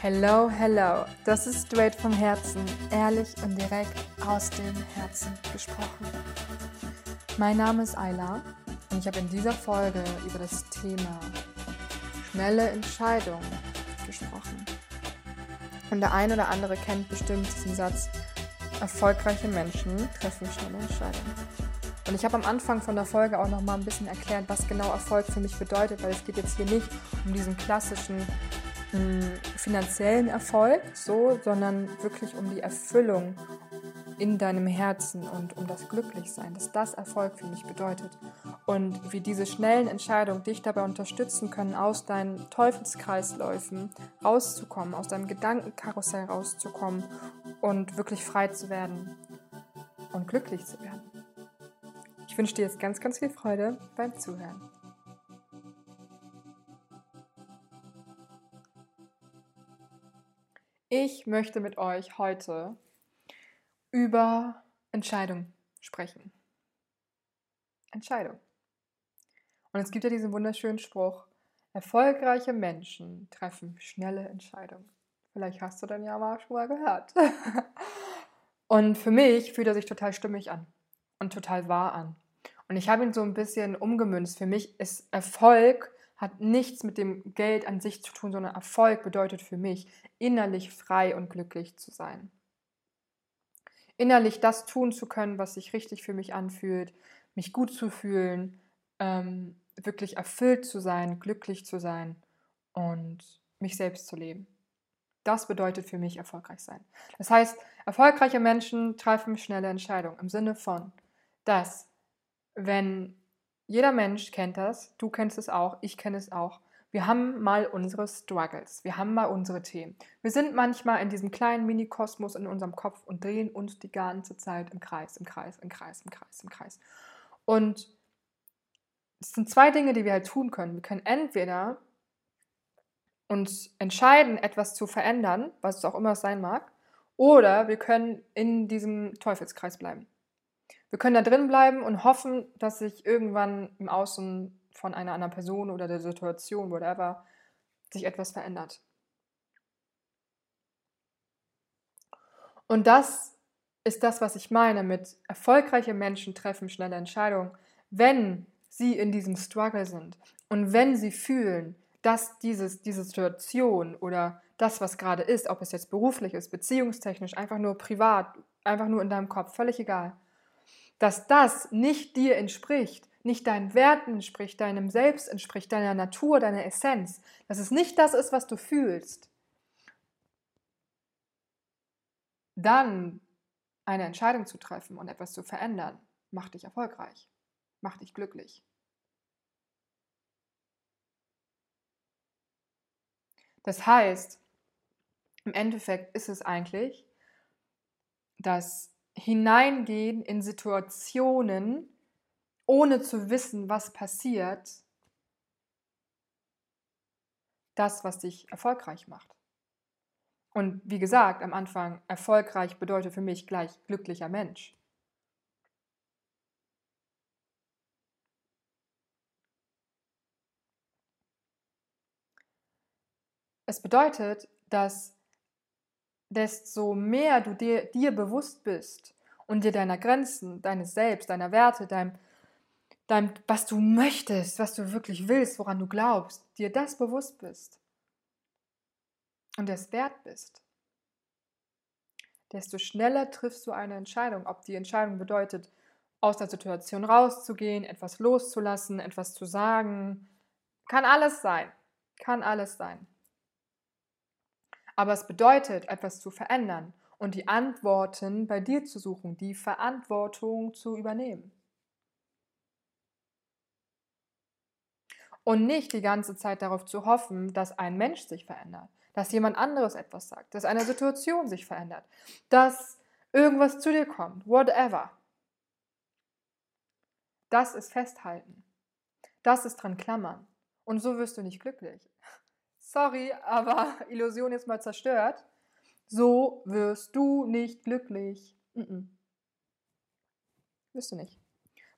Hello, hello. Das ist straight vom Herzen, ehrlich und direkt aus dem Herzen gesprochen. Mein Name ist Ayla und ich habe in dieser Folge über das Thema schnelle Entscheidungen gesprochen. Und der eine oder andere kennt bestimmt diesen Satz, erfolgreiche Menschen treffen schnelle Entscheidungen. Und ich habe am Anfang von der Folge auch noch mal ein bisschen erklärt, was genau Erfolg für mich bedeutet, weil es geht jetzt hier nicht um diesen klassischen finanziellen Erfolg, so, sondern wirklich um die Erfüllung in deinem Herzen und um das Glücklichsein, dass das Erfolg für mich bedeutet. Und wie diese schnellen Entscheidungen dich dabei unterstützen können, aus deinen Teufelskreisläufen rauszukommen, aus deinem Gedankenkarussell rauszukommen und wirklich frei zu werden und glücklich zu werden. Ich wünsche dir jetzt ganz, ganz viel Freude beim Zuhören. Ich möchte mit euch heute über Entscheidung sprechen. Entscheidung. Und es gibt ja diesen wunderschönen Spruch, erfolgreiche Menschen treffen schnelle Entscheidungen. Vielleicht hast du den ja mal schon mal gehört. Und für mich fühlt er sich total stimmig an und total wahr an. Und ich habe ihn so ein bisschen umgemünzt. Für mich ist Erfolg hat nichts mit dem Geld an sich zu tun, sondern Erfolg bedeutet für mich, innerlich frei und glücklich zu sein. Innerlich das tun zu können, was sich richtig für mich anfühlt, mich gut zu fühlen, ähm, wirklich erfüllt zu sein, glücklich zu sein und mich selbst zu leben. Das bedeutet für mich erfolgreich sein. Das heißt, erfolgreiche Menschen treffen schnelle Entscheidungen im Sinne von, dass wenn jeder Mensch kennt das, du kennst es auch, ich kenne es auch. Wir haben mal unsere Struggles, wir haben mal unsere Themen. Wir sind manchmal in diesem kleinen Mini-Kosmos in unserem Kopf und drehen uns die ganze Zeit im Kreis, im Kreis, im Kreis, im Kreis, im Kreis. Und es sind zwei Dinge, die wir halt tun können. Wir können entweder uns entscheiden, etwas zu verändern, was es auch immer sein mag, oder wir können in diesem Teufelskreis bleiben. Wir können da drin bleiben und hoffen, dass sich irgendwann im Außen von einer anderen Person oder der Situation, whatever, sich etwas verändert. Und das ist das, was ich meine mit erfolgreiche Menschen treffen schnelle Entscheidungen, wenn sie in diesem Struggle sind und wenn sie fühlen, dass dieses, diese Situation oder das, was gerade ist, ob es jetzt beruflich ist, beziehungstechnisch, einfach nur privat, einfach nur in deinem Kopf, völlig egal, dass das nicht dir entspricht, nicht deinen Werten entspricht, deinem Selbst entspricht, deiner Natur, deiner Essenz, dass es nicht das ist, was du fühlst, dann eine Entscheidung zu treffen und etwas zu verändern, macht dich erfolgreich, macht dich glücklich. Das heißt, im Endeffekt ist es eigentlich, dass hineingehen in Situationen, ohne zu wissen, was passiert, das, was dich erfolgreich macht. Und wie gesagt, am Anfang, erfolgreich bedeutet für mich gleich glücklicher Mensch. Es bedeutet, dass desto mehr du dir, dir bewusst bist und dir deiner Grenzen, deines Selbst, deiner Werte, deinem, deinem, was du möchtest, was du wirklich willst, woran du glaubst, dir das bewusst bist und es wert bist, desto schneller triffst du eine Entscheidung. Ob die Entscheidung bedeutet, aus der Situation rauszugehen, etwas loszulassen, etwas zu sagen, kann alles sein. Kann alles sein. Aber es bedeutet, etwas zu verändern und die Antworten bei dir zu suchen, die Verantwortung zu übernehmen. Und nicht die ganze Zeit darauf zu hoffen, dass ein Mensch sich verändert, dass jemand anderes etwas sagt, dass eine Situation sich verändert, dass irgendwas zu dir kommt, whatever. Das ist Festhalten. Das ist dran klammern. Und so wirst du nicht glücklich sorry, aber Illusion ist mal zerstört. So wirst du nicht glücklich. Mm -mm. Wirst du nicht.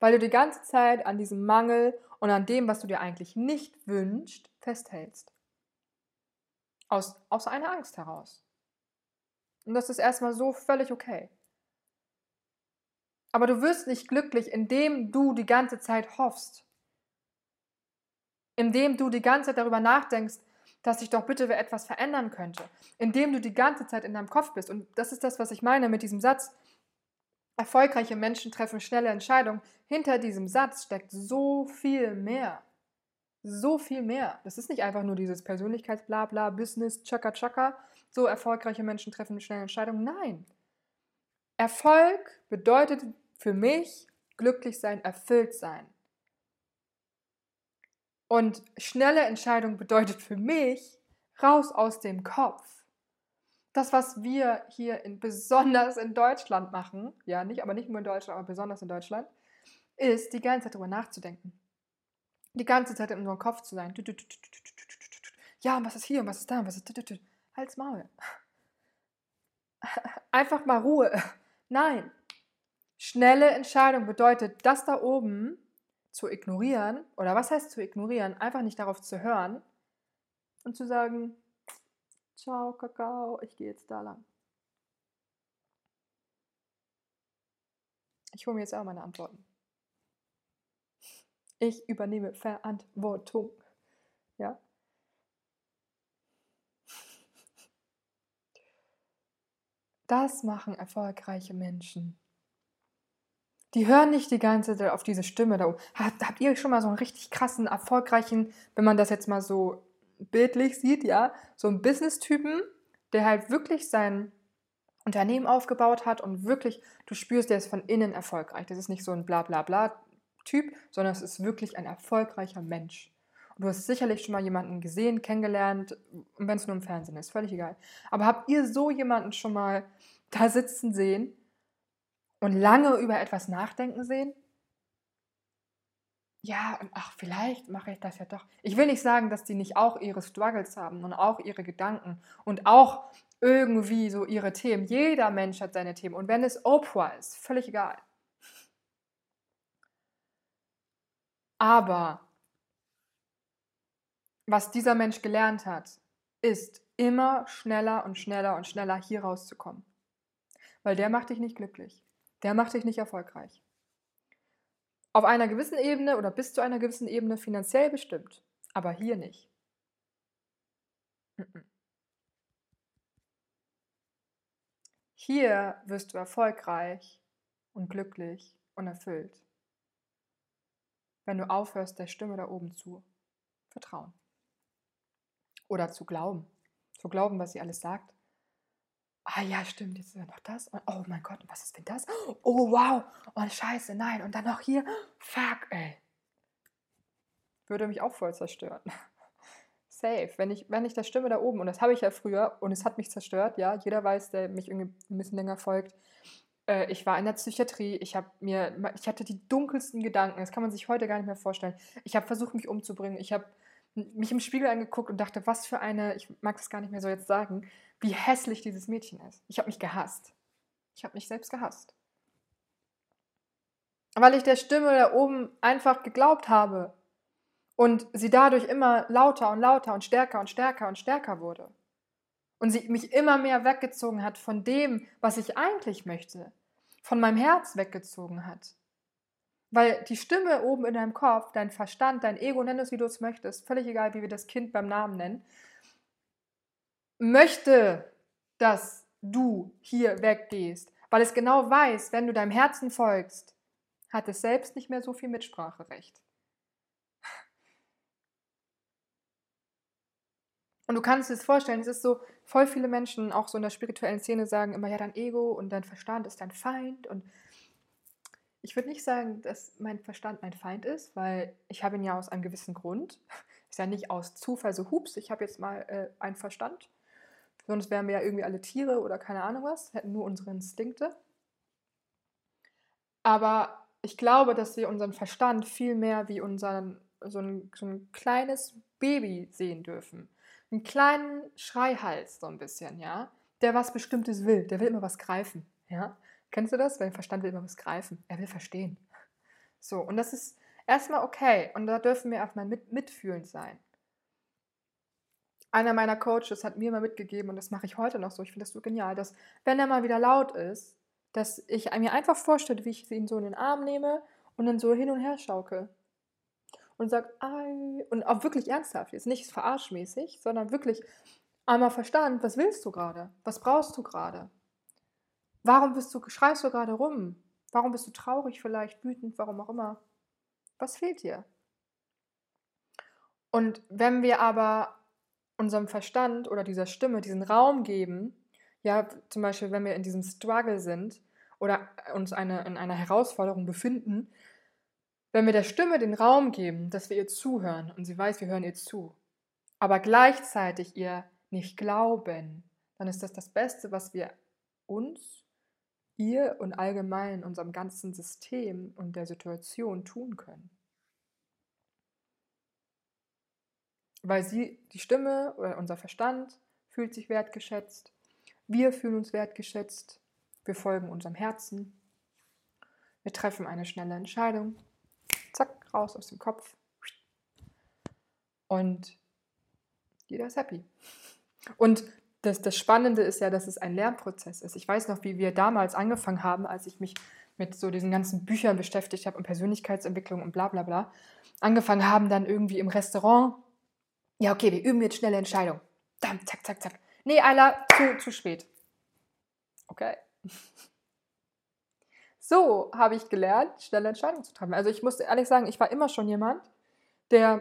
Weil du die ganze Zeit an diesem Mangel und an dem, was du dir eigentlich nicht wünschst, festhältst. Aus, aus einer Angst heraus. Und das ist erstmal so völlig okay. Aber du wirst nicht glücklich, indem du die ganze Zeit hoffst. Indem du die ganze Zeit darüber nachdenkst, dass sich doch bitte etwas verändern könnte. Indem du die ganze Zeit in deinem Kopf bist. Und das ist das, was ich meine mit diesem Satz. Erfolgreiche Menschen treffen schnelle Entscheidungen. Hinter diesem Satz steckt so viel mehr. So viel mehr. Das ist nicht einfach nur dieses Persönlichkeitsblabla, Business, Chaka Chaka. So erfolgreiche Menschen treffen schnelle Entscheidungen. Nein. Erfolg bedeutet für mich glücklich sein, erfüllt sein. Und schnelle Entscheidung bedeutet für mich raus aus dem Kopf. Das, was wir hier in, besonders in Deutschland machen, ja, nicht, aber nicht nur in Deutschland, aber besonders in Deutschland, ist die ganze Zeit darüber nachzudenken. Die ganze Zeit in unserem Kopf zu sein. Ja, und was ist hier und was ist da und was ist. Halt's Maul. Einfach mal Ruhe. Nein. Schnelle Entscheidung bedeutet, das da oben zu ignorieren, oder was heißt zu ignorieren? Einfach nicht darauf zu hören und zu sagen, ciao Kakao, ich gehe jetzt da lang. Ich hole mir jetzt auch meine Antworten. Ich übernehme Verantwortung. Ja? Das machen erfolgreiche Menschen. Die hören nicht die ganze Zeit auf diese Stimme da oben. Habt, ihr schon mal so einen richtig krassen, erfolgreichen, wenn man das jetzt mal so bildlich sieht, ja, so einen Business-Typen, der halt wirklich sein Unternehmen aufgebaut hat und wirklich, du spürst, der ist von innen erfolgreich. Das ist nicht so ein Bla-Bla-Bla-Typ, sondern es ist wirklich ein erfolgreicher Mensch. Und du hast sicherlich schon mal jemanden gesehen, kennengelernt, wenn es nur im Fernsehen ist, völlig egal. Aber habt ihr so jemanden schon mal da sitzen sehen, und lange über etwas nachdenken sehen? Ja, und ach, vielleicht mache ich das ja doch. Ich will nicht sagen, dass die nicht auch ihre Struggles haben und auch ihre Gedanken und auch irgendwie so ihre Themen. Jeder Mensch hat seine Themen. Und wenn es Oprah ist, völlig egal. Aber was dieser Mensch gelernt hat, ist immer schneller und schneller und schneller hier rauszukommen. Weil der macht dich nicht glücklich der macht dich nicht erfolgreich. Auf einer gewissen Ebene oder bis zu einer gewissen Ebene finanziell bestimmt, aber hier nicht. Hier wirst du erfolgreich und glücklich und erfüllt, wenn du aufhörst, der Stimme da oben zu vertrauen oder zu glauben, zu glauben, was sie alles sagt ah ja, stimmt, jetzt ist ja noch das. Und, oh mein Gott, was ist denn das? Oh wow, oh scheiße, nein. Und dann noch hier, fuck, ey. Würde mich auch voll zerstören. Safe. Wenn ich, wenn ich das stimme da oben, und das habe ich ja früher, und es hat mich zerstört, ja, jeder weiß, der mich irgendwie ein bisschen länger folgt. Äh, ich war in der Psychiatrie, ich mir, ich hatte die dunkelsten Gedanken, das kann man sich heute gar nicht mehr vorstellen. Ich habe versucht, mich umzubringen. Ich habe mich im Spiegel angeguckt und dachte, was für eine, ich mag das gar nicht mehr so jetzt sagen, wie hässlich dieses Mädchen ist. Ich habe mich gehasst. Ich habe mich selbst gehasst. Weil ich der Stimme da oben einfach geglaubt habe und sie dadurch immer lauter und lauter und stärker und stärker und stärker wurde. Und sie mich immer mehr weggezogen hat von dem, was ich eigentlich möchte, von meinem Herz weggezogen hat. Weil die Stimme oben in deinem Kopf, dein Verstand, dein Ego, nenn es wie du es möchtest, völlig egal, wie wir das Kind beim Namen nennen, möchte, dass du hier weggehst, weil es genau weiß, wenn du deinem Herzen folgst, hat es selbst nicht mehr so viel Mitspracherecht. Und du kannst es vorstellen, es ist so, voll viele Menschen, auch so in der spirituellen Szene, sagen immer, ja, dein Ego und dein Verstand ist dein Feind. Und ich würde nicht sagen, dass mein Verstand mein Feind ist, weil ich habe ihn ja aus einem gewissen Grund. Ist ja nicht aus Zufall so, hups, ich habe jetzt mal äh, einen Verstand. Sonst wären wir ja irgendwie alle Tiere oder keine Ahnung was, hätten nur unsere Instinkte. Aber ich glaube, dass wir unseren Verstand viel mehr wie unseren, so ein, so ein kleines Baby sehen dürfen. Einen kleinen Schreihals, so ein bisschen, ja. Der was Bestimmtes will. Der will immer was greifen, ja. Kennst du das? Weil der Verstand will immer was greifen. Er will verstehen. So, und das ist erstmal okay. Und da dürfen wir erstmal mit, mitfühlend sein. einer meiner Coaches hat mir mal mitgegeben, und das mache ich heute noch so, ich finde das so genial, dass wenn er mal wieder laut ist, dass ich mir einfach vorstelle, wie ich ihn so in den Arm nehme und dann so hin und her schaukel. Und sage, ei, und auch wirklich ernsthaft, jetzt nicht verarschmäßig, sondern wirklich einmal Verstand, was willst du gerade? Was brauchst du gerade? Warum bist du, schreist du gerade rum? Warum bist du traurig vielleicht, wütend, warum auch immer? Was fehlt dir? Und wenn wir aber unserem Verstand oder dieser Stimme diesen Raum geben, ja, zum Beispiel, wenn wir in diesem Struggle sind oder uns eine, in einer Herausforderung befinden, wenn wir der Stimme den Raum geben, dass wir ihr zuhören und sie weiß, wir hören ihr zu, aber gleichzeitig ihr nicht glauben, dann ist das das Beste, was wir uns, ihr und allgemein unserem ganzen System und der Situation tun können. Weil sie, die Stimme oder unser Verstand fühlt sich wertgeschätzt, wir fühlen uns wertgeschätzt, wir folgen unserem Herzen, wir treffen eine schnelle Entscheidung, zack, raus aus dem Kopf und jeder ist happy. Und das, das Spannende ist ja, dass es ein Lernprozess ist. Ich weiß noch, wie wir damals angefangen haben, als ich mich mit so diesen ganzen Büchern beschäftigt habe und Persönlichkeitsentwicklung und bla bla bla, angefangen haben dann irgendwie im Restaurant ja, okay, wir üben jetzt schnelle Entscheidung. Dann, zack, zack, zack. Nee, Ayla, zu, zu spät. Okay. So habe ich gelernt, schnelle Entscheidungen zu treffen. Also ich muss ehrlich sagen, ich war immer schon jemand, der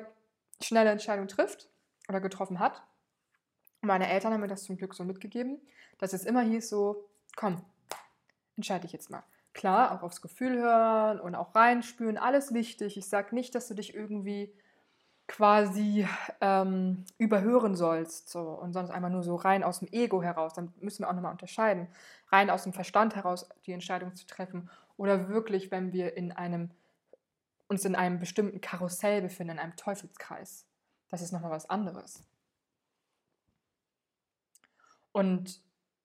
schnelle Entscheidungen trifft oder getroffen hat. Meine Eltern haben mir das zum Glück so mitgegeben, dass es immer hieß so, komm, entscheide dich jetzt mal. Klar, auch aufs Gefühl hören und auch reinspüren, alles wichtig. Ich sage nicht, dass du dich irgendwie quasi ähm, überhören sollst so, und sonst einmal nur so rein aus dem Ego heraus, dann müssen wir auch nochmal unterscheiden, rein aus dem Verstand heraus die Entscheidung zu treffen oder wirklich, wenn wir in einem, uns in einem bestimmten Karussell befinden, in einem Teufelskreis. Das ist nochmal was anderes. Und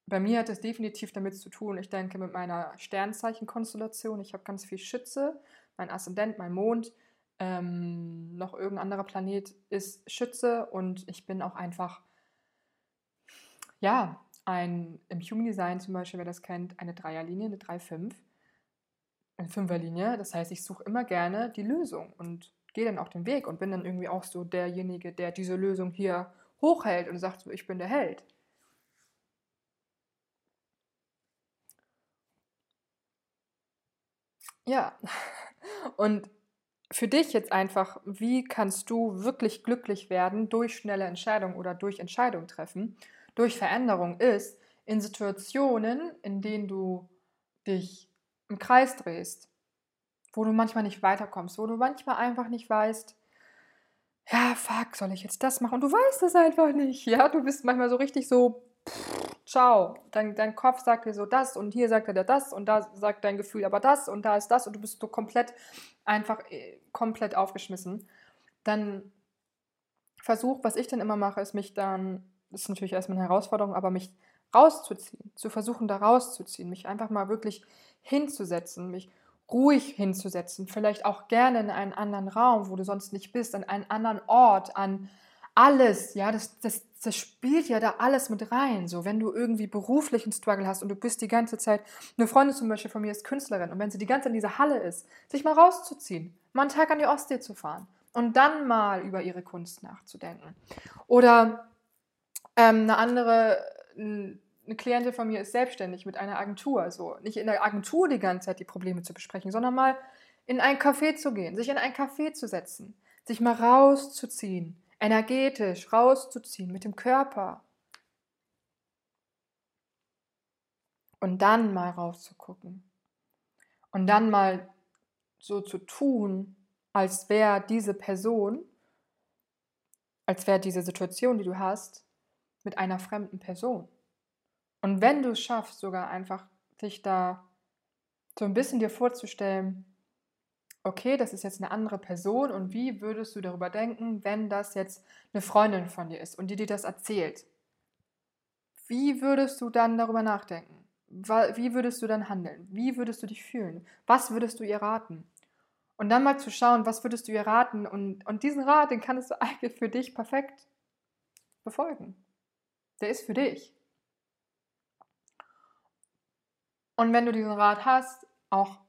bei mir hat es definitiv damit zu tun, ich denke, mit meiner Sternzeichenkonstellation. Ich habe ganz viel Schütze, mein Aszendent, mein Mond, ähm, noch irgendein anderer Planet ist Schütze und ich bin auch einfach, ja, ein, im Human Design zum Beispiel, wer das kennt, eine Dreierlinie, eine 3-5, eine Fünferlinie. Das heißt, ich suche immer gerne die Lösung und gehe dann auch den Weg und bin dann irgendwie auch so derjenige, der diese Lösung hier hochhält und sagt ich bin der Held. Ja, und für dich jetzt einfach, wie kannst du wirklich glücklich werden durch schnelle Entscheidungen oder durch Entscheidungen treffen, durch Veränderung ist, in Situationen, in denen du dich im Kreis drehst, wo du manchmal nicht weiterkommst, wo du manchmal einfach nicht weißt, ja, fuck, soll ich jetzt das machen? Und du weißt es einfach nicht. Ja, du bist manchmal so richtig so, pff, ciao. Dein, dein Kopf sagt dir so das und hier sagt er dir das und da sagt dein Gefühl aber das und da ist das und du bist so komplett einfach äh, komplett aufgeschmissen, dann versuch, was ich dann immer mache, ist mich dann, das ist natürlich erstmal eine Herausforderung, aber mich rauszuziehen, zu versuchen, da rauszuziehen, mich einfach mal wirklich hinzusetzen, mich ruhig hinzusetzen, vielleicht auch gerne in einen anderen Raum, wo du sonst nicht bist, an einen anderen Ort, an alles, ja, das, das, das spielt ja da alles mit rein. So, wenn du irgendwie beruflichen Struggle hast und du bist die ganze Zeit, eine Freundin zum Beispiel von mir ist Künstlerin und wenn sie die ganze Zeit in dieser Halle ist, sich mal rauszuziehen, mal einen Tag an die Ostsee zu fahren und dann mal über ihre Kunst nachzudenken. Oder ähm, eine andere, eine Klientin von mir ist selbstständig mit einer Agentur, so nicht in der Agentur die ganze Zeit die Probleme zu besprechen, sondern mal in ein Café zu gehen, sich in ein Café zu setzen, sich mal rauszuziehen, energetisch rauszuziehen mit dem Körper. Und dann mal rauszugucken. Und dann mal so zu tun, als wäre diese Person, als wäre diese Situation, die du hast, mit einer fremden Person. Und wenn du es schaffst, sogar einfach dich da so ein bisschen dir vorzustellen, okay, das ist jetzt eine andere Person und wie würdest du darüber denken, wenn das jetzt eine Freundin von dir ist und die dir das erzählt? Wie würdest du dann darüber nachdenken? Wie würdest du dann handeln? Wie würdest du dich fühlen? Was würdest du ihr raten? Und dann mal zu schauen, was würdest du ihr raten? Und, und diesen Rat, den kannst du eigentlich für dich perfekt befolgen. Der ist für dich. Und wenn du diesen Rat hast, auch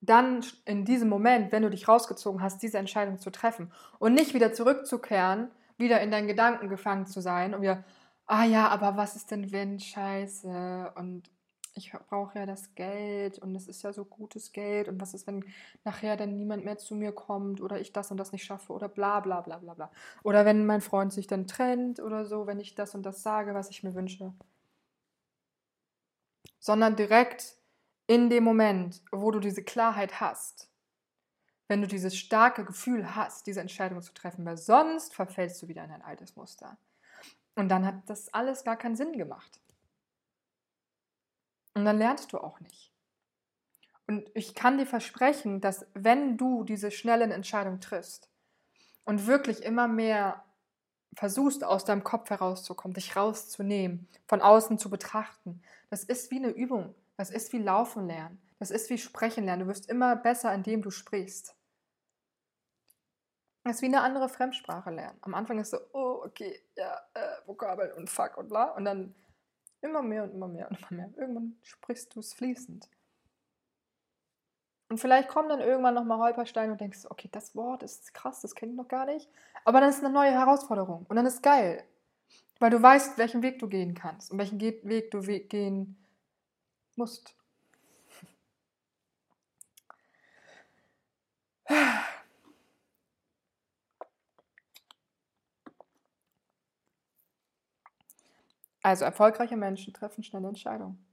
dann in diesem Moment, wenn du dich rausgezogen hast, diese Entscheidung zu treffen und nicht wieder zurückzukehren, wieder in deinen Gedanken gefangen zu sein und wieder, ah ja, aber was ist denn wenn Scheiße und ich brauche ja das Geld und es ist ja so gutes Geld und was ist, wenn nachher dann niemand mehr zu mir kommt oder ich das und das nicht schaffe oder bla bla bla bla bla. Oder wenn mein Freund sich dann trennt oder so, wenn ich das und das sage, was ich mir wünsche. Sondern direkt in dem Moment, wo du diese Klarheit hast, wenn du dieses starke Gefühl hast, diese Entscheidung zu treffen, weil sonst verfällst du wieder in ein altes Muster. Und dann hat das alles gar keinen Sinn gemacht. Und dann lernst du auch nicht. Und ich kann dir versprechen, dass wenn du diese schnellen Entscheidungen triffst und wirklich immer mehr versuchst, aus deinem Kopf herauszukommen, dich rauszunehmen, von außen zu betrachten, das ist wie eine Übung. Das ist wie Laufen lernen. Das ist wie Sprechen lernen. Du wirst immer besser, indem du sprichst. Das ist wie eine andere Fremdsprache lernen. Am Anfang ist so, oh, okay, ja, äh, Vokabeln und fuck und bla. Und dann Immer mehr und immer mehr und immer mehr. Irgendwann sprichst du es fließend. Und vielleicht kommen dann irgendwann nochmal Holpersteine und denkst, okay, das Wort ist krass, das kenne ich noch gar nicht. Aber dann ist eine neue Herausforderung und dann ist geil. Weil du weißt, welchen Weg du gehen kannst und welchen Weg du gehen musst. Also erfolgreiche Menschen treffen schnelle Entscheidungen.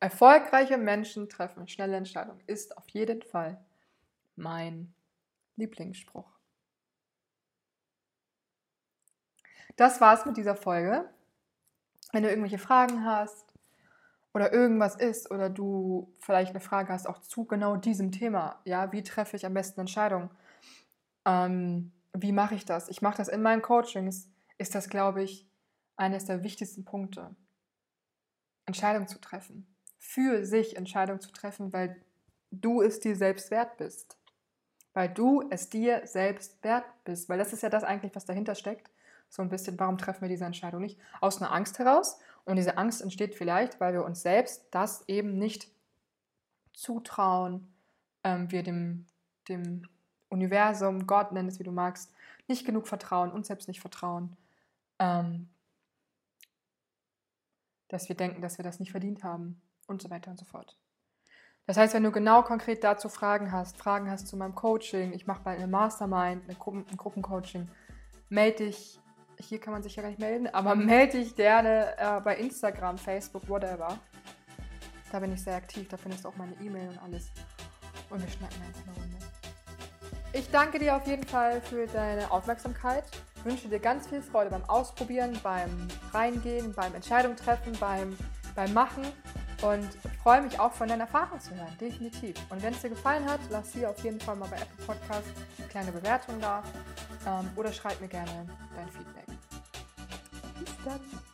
Erfolgreiche Menschen treffen schnelle Entscheidungen ist auf jeden Fall mein Lieblingsspruch. Das war's mit dieser Folge. Wenn du irgendwelche Fragen hast oder irgendwas ist oder du vielleicht eine Frage hast auch zu genau diesem Thema, ja, wie treffe ich am besten Entscheidungen? Ähm, wie mache ich das? Ich mache das in meinen Coachings. Ist das, glaube ich, eines der wichtigsten Punkte. Entscheidungen zu treffen. Für sich Entscheidungen zu treffen, weil du es dir selbst wert bist. Weil du es dir selbst wert bist. Weil das ist ja das eigentlich, was dahinter steckt. So ein bisschen, warum treffen wir diese Entscheidung nicht? Aus einer Angst heraus. Und diese Angst entsteht vielleicht, weil wir uns selbst das eben nicht zutrauen, ähm, wir dem, dem Universum, Gott nenn es wie du magst, nicht genug vertrauen, uns selbst nicht vertrauen. Ähm, dass wir denken, dass wir das nicht verdient haben und so weiter und so fort. Das heißt, wenn du genau konkret dazu Fragen hast, Fragen hast zu meinem Coaching, ich mache bald eine Mastermind, eine Gruppen, ein Gruppencoaching, melde dich, hier kann man sich ja gar nicht melden, aber melde dich gerne äh, bei Instagram, Facebook, whatever. Da bin ich sehr aktiv, da findest du auch meine E-Mail und alles. Und wir schnacken einfach eine Runde. Ich danke dir auf jeden Fall für deine Aufmerksamkeit wünsche dir ganz viel Freude beim Ausprobieren, beim Reingehen, beim Entscheidung treffen, beim, beim Machen und freue mich auch von deiner Erfahrung zu hören, definitiv. Und wenn es dir gefallen hat, lass hier auf jeden Fall mal bei Apple Podcast eine kleine Bewertung da ähm, oder schreib mir gerne dein Feedback. Bis dann!